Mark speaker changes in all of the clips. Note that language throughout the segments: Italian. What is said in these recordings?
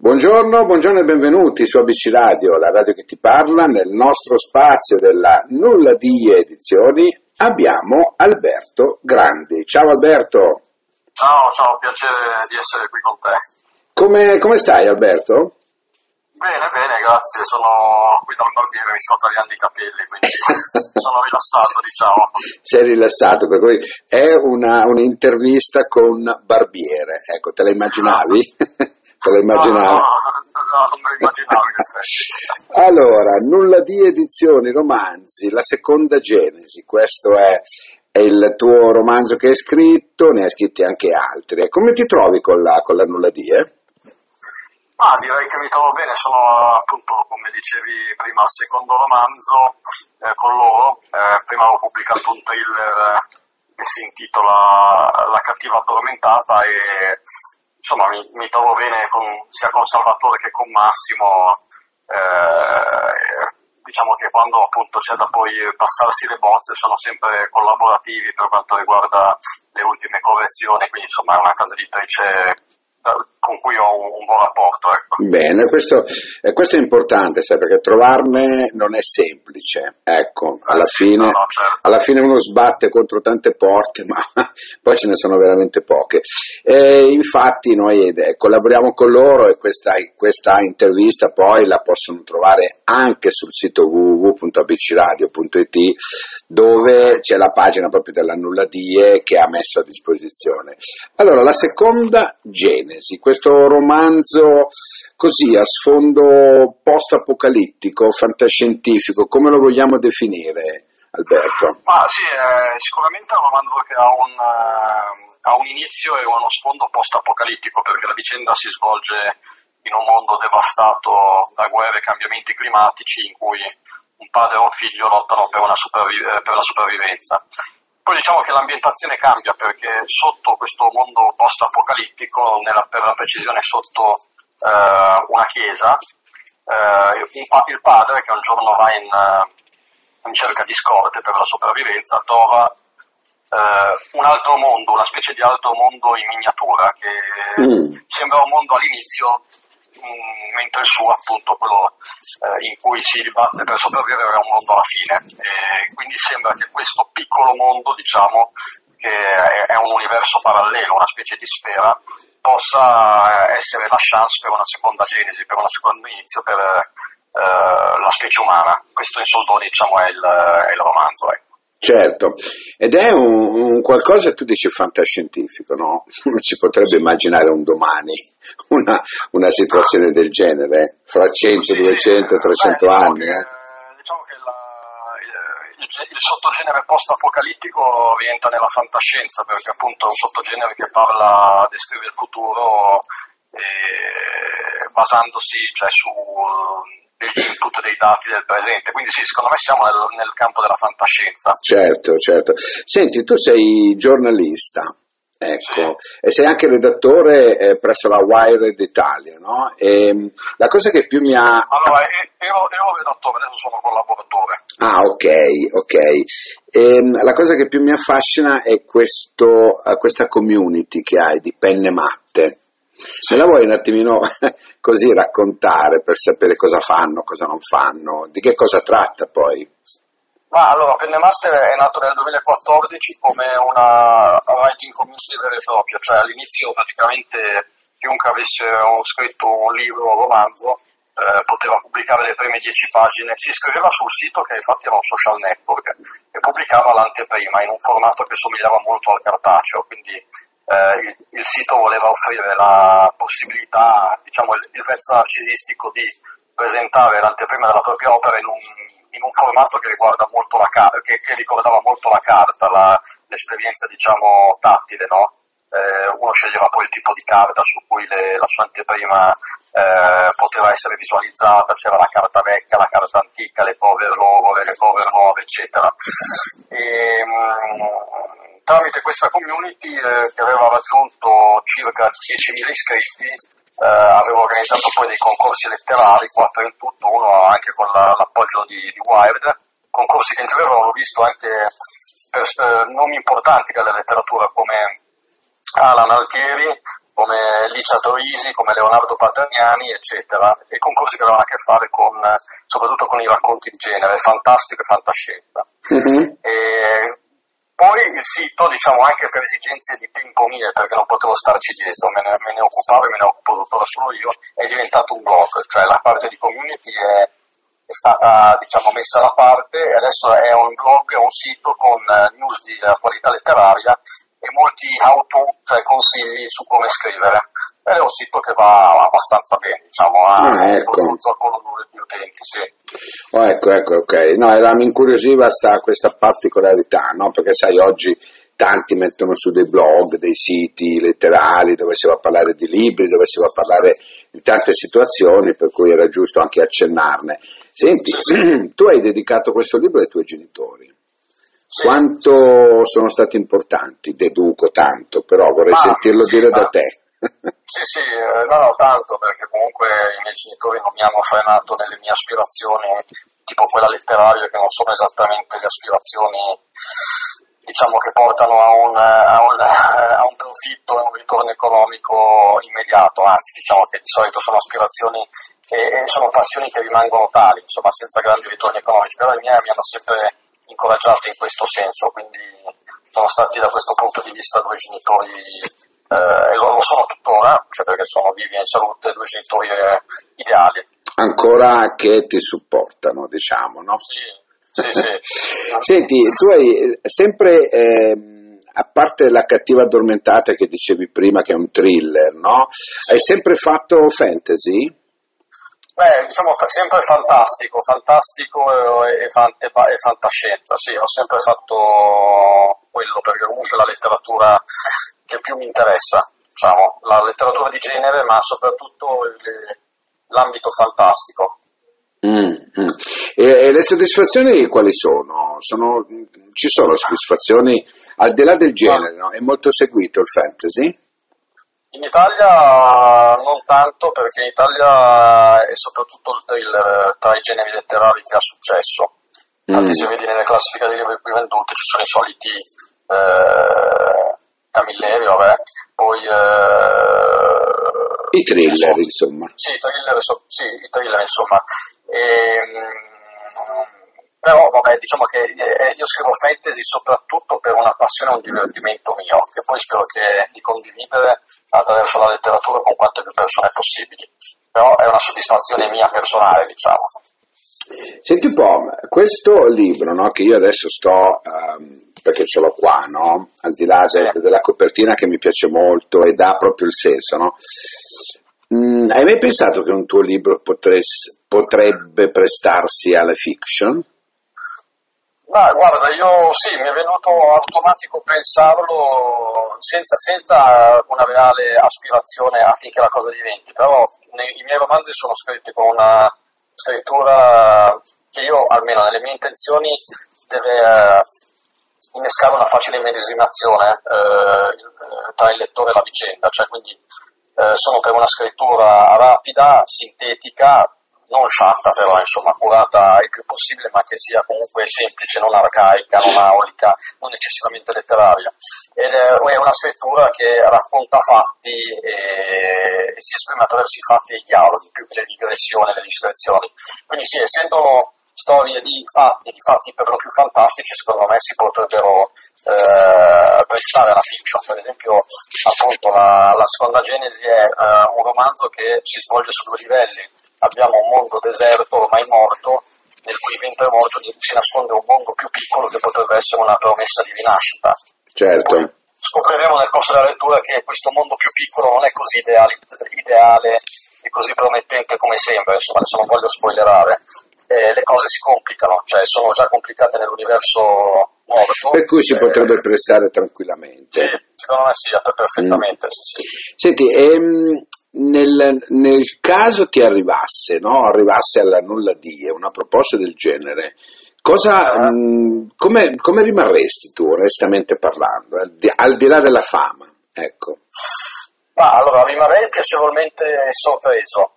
Speaker 1: Buongiorno, buongiorno e benvenuti su ABC Radio, la radio che ti parla. Nel nostro spazio della Nulla di Edizioni abbiamo Alberto Grandi. Ciao Alberto.
Speaker 2: Ciao, ciao, piacere di essere qui con te.
Speaker 1: Come, come stai Alberto?
Speaker 2: Bene, bene, grazie. Sono qui dal barbiere, mi sto tagliando i capelli, quindi sono rilassato, diciamo.
Speaker 1: Sei rilassato, per cui è una, un'intervista con barbiere, ecco, te la immaginavi? te la immaginavi?
Speaker 2: No, no, no, non me lo immaginavo in.
Speaker 1: Allora, nulla di edizioni, romanzi, la seconda genesi, questo è, è il tuo romanzo che hai scritto, ne hai scritti anche altri. Come ti trovi con la, con la nulla di? Eh?
Speaker 2: Ma direi che mi trovo bene, sono appunto, come dicevi prima, al secondo romanzo eh, con loro. Eh, prima avevo pubblicato un thriller eh, che si intitola La cattiva addormentata e insomma mi, mi trovo bene con, sia con Salvatore che con Massimo. Eh, diciamo che quando appunto c'è da poi passarsi le bozze sono sempre collaborativi per quanto riguarda le ultime correzioni, quindi insomma è una casa editrice con cui ho un, un buon rapporto. Ecco.
Speaker 1: Bene, questo, eh, questo è importante, sai, perché trovarne non è semplice. Ecco, alla
Speaker 2: sì,
Speaker 1: fine,
Speaker 2: no, no, certo.
Speaker 1: alla fine uno sbatte contro tante porte, ma poi ce ne sono veramente poche. E infatti noi eh, collaboriamo con loro e questa, questa intervista poi la possono trovare anche sul sito www.abcradio.it dove c'è la pagina proprio della Nulla Die che ha messo a disposizione. Allora, la seconda genesi, questo romanzo così a sfondo post-apocalittico, fantascientifico, come lo vogliamo definire, Alberto?
Speaker 2: Ma sì, è sicuramente è un romanzo che ha un, eh, ha un inizio e uno sfondo post-apocalittico perché la vicenda si svolge in un mondo devastato da guerre e cambiamenti climatici in cui un padre e un figlio lottano per, supervi- eh, per la sopravvivenza. Poi diciamo che l'ambientazione cambia perché sotto questo mondo post-apocalittico, nella, per la precisione sotto eh, una chiesa, eh, il, il padre che un giorno va in, eh, in cerca di scorte per la sopravvivenza trova eh, un altro mondo, una specie di altro mondo in miniatura che
Speaker 1: Mm.
Speaker 2: sembra un mondo all'inizio, mh, mentre il suo appunto quello eh, in cui si batte per sopravvivere è un mondo alla fine. E quindi sembra che questo piccolo mondo, diciamo, che è, un universo parallelo, una specie di sfera, possa eh, essere la chance per una seconda genesi, per un secondo inizio per eh, la specie umana. Questo in soldoni diciamo è il, è il romanzo. Ecco.
Speaker 1: Certo, ed è un, un qualcosa, tu dici fantascientifico, no? Non si potrebbe immaginare un domani una, una situazione del genere, fra 100,
Speaker 2: Sì,
Speaker 1: 200,
Speaker 2: sì,
Speaker 1: 300
Speaker 2: beh,
Speaker 1: anni. eh.
Speaker 2: Il sottogenere post-apocalittico rientra nella fantascienza perché appunto è un sottogenere che parla, descrive il futuro eh, basandosi cioè, su degli input dei dati del presente. Quindi sì, secondo me siamo nel, nel campo della fantascienza.
Speaker 1: Certo, certo. Senti, tu sei giornalista, ecco, e sei anche redattore eh, presso la Wired Italia, no? E, la cosa che più mi ha...
Speaker 2: Allora, e- ero, ero redattore, adesso sono collaboratore.
Speaker 1: Ah, ok, ok. Ehm, la cosa che più mi affascina è questo, eh, questa community che hai di penne matte. Me la vuoi un attimino così raccontare per sapere cosa fanno, cosa non fanno, di che cosa tratta poi?
Speaker 2: Ma allora, Pennemaster è nato nel 2014 come una writing community vera e propria, cioè all'inizio praticamente chiunque avesse scritto un libro o un romanzo eh, poteva pubblicare le prime 10 pagine, si iscriveva sul sito che infatti era un social network e pubblicava l'anteprima in un formato che somigliava molto al cartaceo, quindi eh, il, il sito voleva offrire la possibilità, diciamo il, il vezzo narcisistico di presentare l'anteprima della propria opera in un, in un formato che, molto la ca- che, che ricordava molto la carta, la- l'esperienza diciamo tattile, no? Eh, uno sceglieva poi il tipo di carta su cui le- la sua anteprima eh, poteva essere visualizzata, c'era la carta vecchia, la carta antica, le cover loro, le cover nuove, eccetera. E, mh, tramite questa community eh, che aveva raggiunto circa 10.000 iscritti, eh, avevo organizzato poi dei concorsi letterari, quattro in tutto, uno anche con la- l'appoggio di, di Wired, concorsi che in giro avevo visto anche per eh, nomi importanti della letteratura come Alan Altieri come Licia Troisi, come Leonardo Paterniani, eccetera, e concorsi che avevano a che fare con, soprattutto con i racconti di genere, fantastico e fantascienza. Mm-hmm. E poi il sito, diciamo anche per esigenze di tempo mie, perché non potevo starci dietro, me ne, me ne occupavo e me ne occupo tuttora solo io, è diventato un blog, cioè la parte di community è, è stata diciamo, messa da parte e adesso è un blog, è un sito con eh, news di qualità letteraria e molti how-to, cioè consigli su come scrivere. Ed è un sito che va abbastanza bene, diciamo, ha ah, ecco. un circolo di utenti, sì.
Speaker 1: Oh, ecco, ecco, ok. No, era, mi incuriosiva sta, questa particolarità, no? Perché sai, oggi tanti mettono su dei blog, dei siti letterali dove si va a parlare di libri, dove si va a parlare di tante situazioni, per cui era giusto anche accennarne. Senti, sì, sì. tu hai dedicato questo libro ai tuoi genitori. Quanto sono stati importanti? Deduco tanto, però vorrei ma, sentirlo sì, dire ma, da te.
Speaker 2: sì, sì, eh, no, no, tanto, perché comunque i miei genitori non mi hanno frenato nelle mie aspirazioni, tipo quella letteraria, che non sono esattamente le aspirazioni diciamo che portano a un, a, un, a un, profitto e un ritorno economico immediato, anzi diciamo che di solito sono aspirazioni e, e sono passioni che rimangono tali, insomma senza grandi ritorni economici, però i miei mi hanno sempre incoraggiato in questo senso, quindi sono stati da questo punto di vista due genitori, eh, e loro sono tuttora, cioè perché sono vivi in salute, due genitori eh, ideali.
Speaker 1: Ancora che ti supportano, diciamo, no?
Speaker 2: Sì, sì, sì.
Speaker 1: Senti, tu hai sempre... Eh, a parte la cattiva addormentata che dicevi prima che è un thriller, no? Sì. Hai sempre fatto fantasy?
Speaker 2: Beh, diciamo sempre fantastico, fantastico e, e, e, fantascienza, sì, ho sempre fatto quello perché comunque è la letteratura che più mi interessa, diciamo, la letteratura di genere, ma soprattutto il, l'ambito fantastico.
Speaker 1: Mm, mm. E, e, le soddisfazioni quali sono? sono? Ci sono soddisfazioni al di là del genere, no? È molto seguito il fantasy?
Speaker 2: In Italia non tanto perché in Italia è soprattutto il thriller tra i generi letterari che ha successo. Infatti mm. se vedi nelle classifiche dei libri più venduti ci sono i soliti eh, Camilleri, vabbè, poi eh,
Speaker 1: i thriller sono, insomma.
Speaker 2: Sì, i thriller, sì, i thriller insomma. E, mm, però vabbè, diciamo che eh, io scrivo fantasy soprattutto per una passione e un divertimento poi spero che, di condividere attraverso la letteratura con quante più persone possibili. Però è una soddisfazione mia personale, diciamo.
Speaker 1: Senti un po', questo libro no, che io adesso sto, um, perché ce l'ho qua, no? al di là de, della copertina che mi piace molto e dà proprio il senso, no? mm, hai mai pensato che un tuo libro potresse, potrebbe prestarsi alla fiction?
Speaker 2: Ma guarda, io sì, mi è venuto automatico pensarlo senza, senza, una reale aspirazione affinché la cosa diventi, però nei, i miei romanzi sono scritti con una scrittura che io, almeno nelle mie intenzioni, deve eh, innescare una facile medesimazione eh, tra il lettore e la vicenda, cioè quindi eh, sono per una scrittura rapida, sintetica, non sciatta però, insomma, curata il più possibile, ma che sia comunque semplice, non arcaica, non aulica, non eccessivamente letteraria. Ed è una scrittura che racconta fatti e, e si esprime attraverso i fatti e i dialoghi, più che le digressioni e le discrezioni. Quindi sì, essendo storie di fatti, di fatti per lo più fantastici, secondo me si potrebbero eh, prestare alla fiction. Per esempio, appunto, la, la seconda genesi è eh, un romanzo che si svolge su due livelli abbiamo un mondo deserto ormai morto, nel cui ventre morto si nasconde un mondo più piccolo che potrebbe essere una promessa di rinascita.
Speaker 1: Certo. Poi
Speaker 2: scopriremo nel corso della lettura che questo mondo più piccolo non è così ideale, ideale e così promettente come sembra, insomma adesso non voglio spoilerare. Eh, le cose si complicano, cioè sono già complicate nell'universo morto.
Speaker 1: Per cui si eh, potrebbe prestare tranquillamente.
Speaker 2: Sì, secondo me sì, perfettamente. Mm. Sì, sì.
Speaker 1: Senti, ehm, nel, nel, caso ti arrivasse, no? arrivasse alla nulla di una proposta del genere, cosa, uh-huh. mh, come, come, rimarresti tu, onestamente parlando, al di, al di là della fama? Ecco.
Speaker 2: Ma allora rimarrei piacevolmente sorpreso.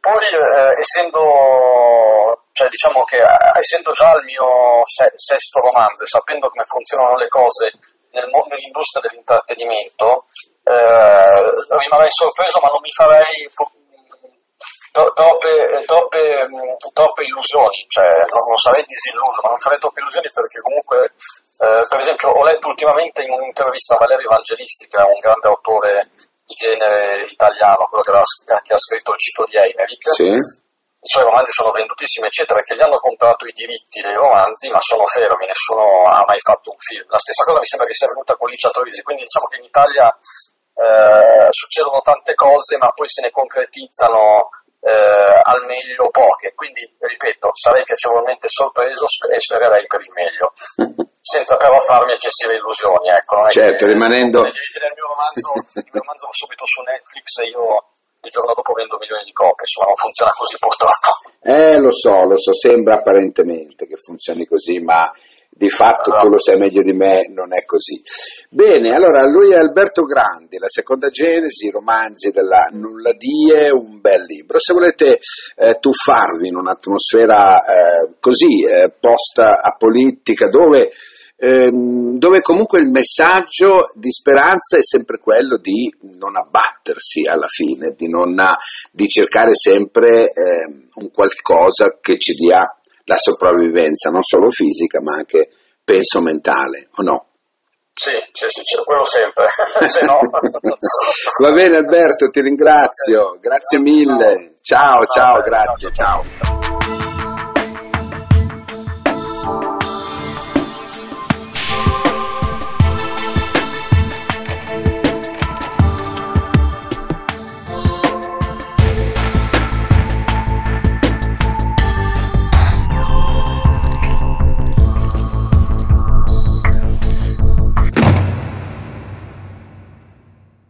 Speaker 2: Poi, eh, essendo, cioè, diciamo che eh, essendo già il mio se- sesto romanzo e sapendo come funzionano le cose nel, nell'industria dell'intrattenimento, eh, rimarrei sorpreso ma non mi farei troppe, troppe, troppe illusioni, cioè non, non, sarei disilluso, ma non farei troppe illusioni perché comunque, eh, per esempio, ho letto ultimamente in un'intervista a Valerio Evangelisti, che è un grande autore di genere italiano, quello che, aveva, che ha scritto il ciclo di Eineric, sì. I suoi romanzi sono vendutissimi, eccetera, perché gli hanno comprato i diritti dei romanzi, ma sono fermi, nessuno ha mai fatto un film. La stessa cosa mi sembra che sia venuta con Licia Torisi, quindi diciamo che in Italia eh, succedono tante cose, ma poi se ne concretizzano eh, al meglio poche, quindi ripeto, sarei piacevolmente sorpreso e spererei per il meglio, senza però farmi eccessive illusioni. Ecco,
Speaker 1: certo, rimanendo...
Speaker 2: Il mio, romanzo, il mio romanzo subito su Netflix e io il giorno dopo vendo milioni di copie, insomma non funziona così purtroppo.
Speaker 1: Eh, lo so, lo so, sembra apparentemente che funzioni così, ma di fatto tu lo sai meglio di me, non è così. Bene, allora lui è Alberto Grandi, la seconda genesi, romanzi della Nulla Die, un bel libro. Se volete eh, tuffarvi in un'atmosfera eh, così eh, post-apolitica dove, ehm, dove comunque il messaggio di speranza è sempre quello di non abbattersi alla fine, di, non, di cercare sempre ehm, un qualcosa che ci dia la sopravvivenza, non solo fisica, ma anche, penso, mentale, o no?
Speaker 2: Sì, sì, sì, quello sempre, se no...
Speaker 1: Va bene Alberto, ti ringrazio, grazie mille, ciao, ciao, grazie, ciao.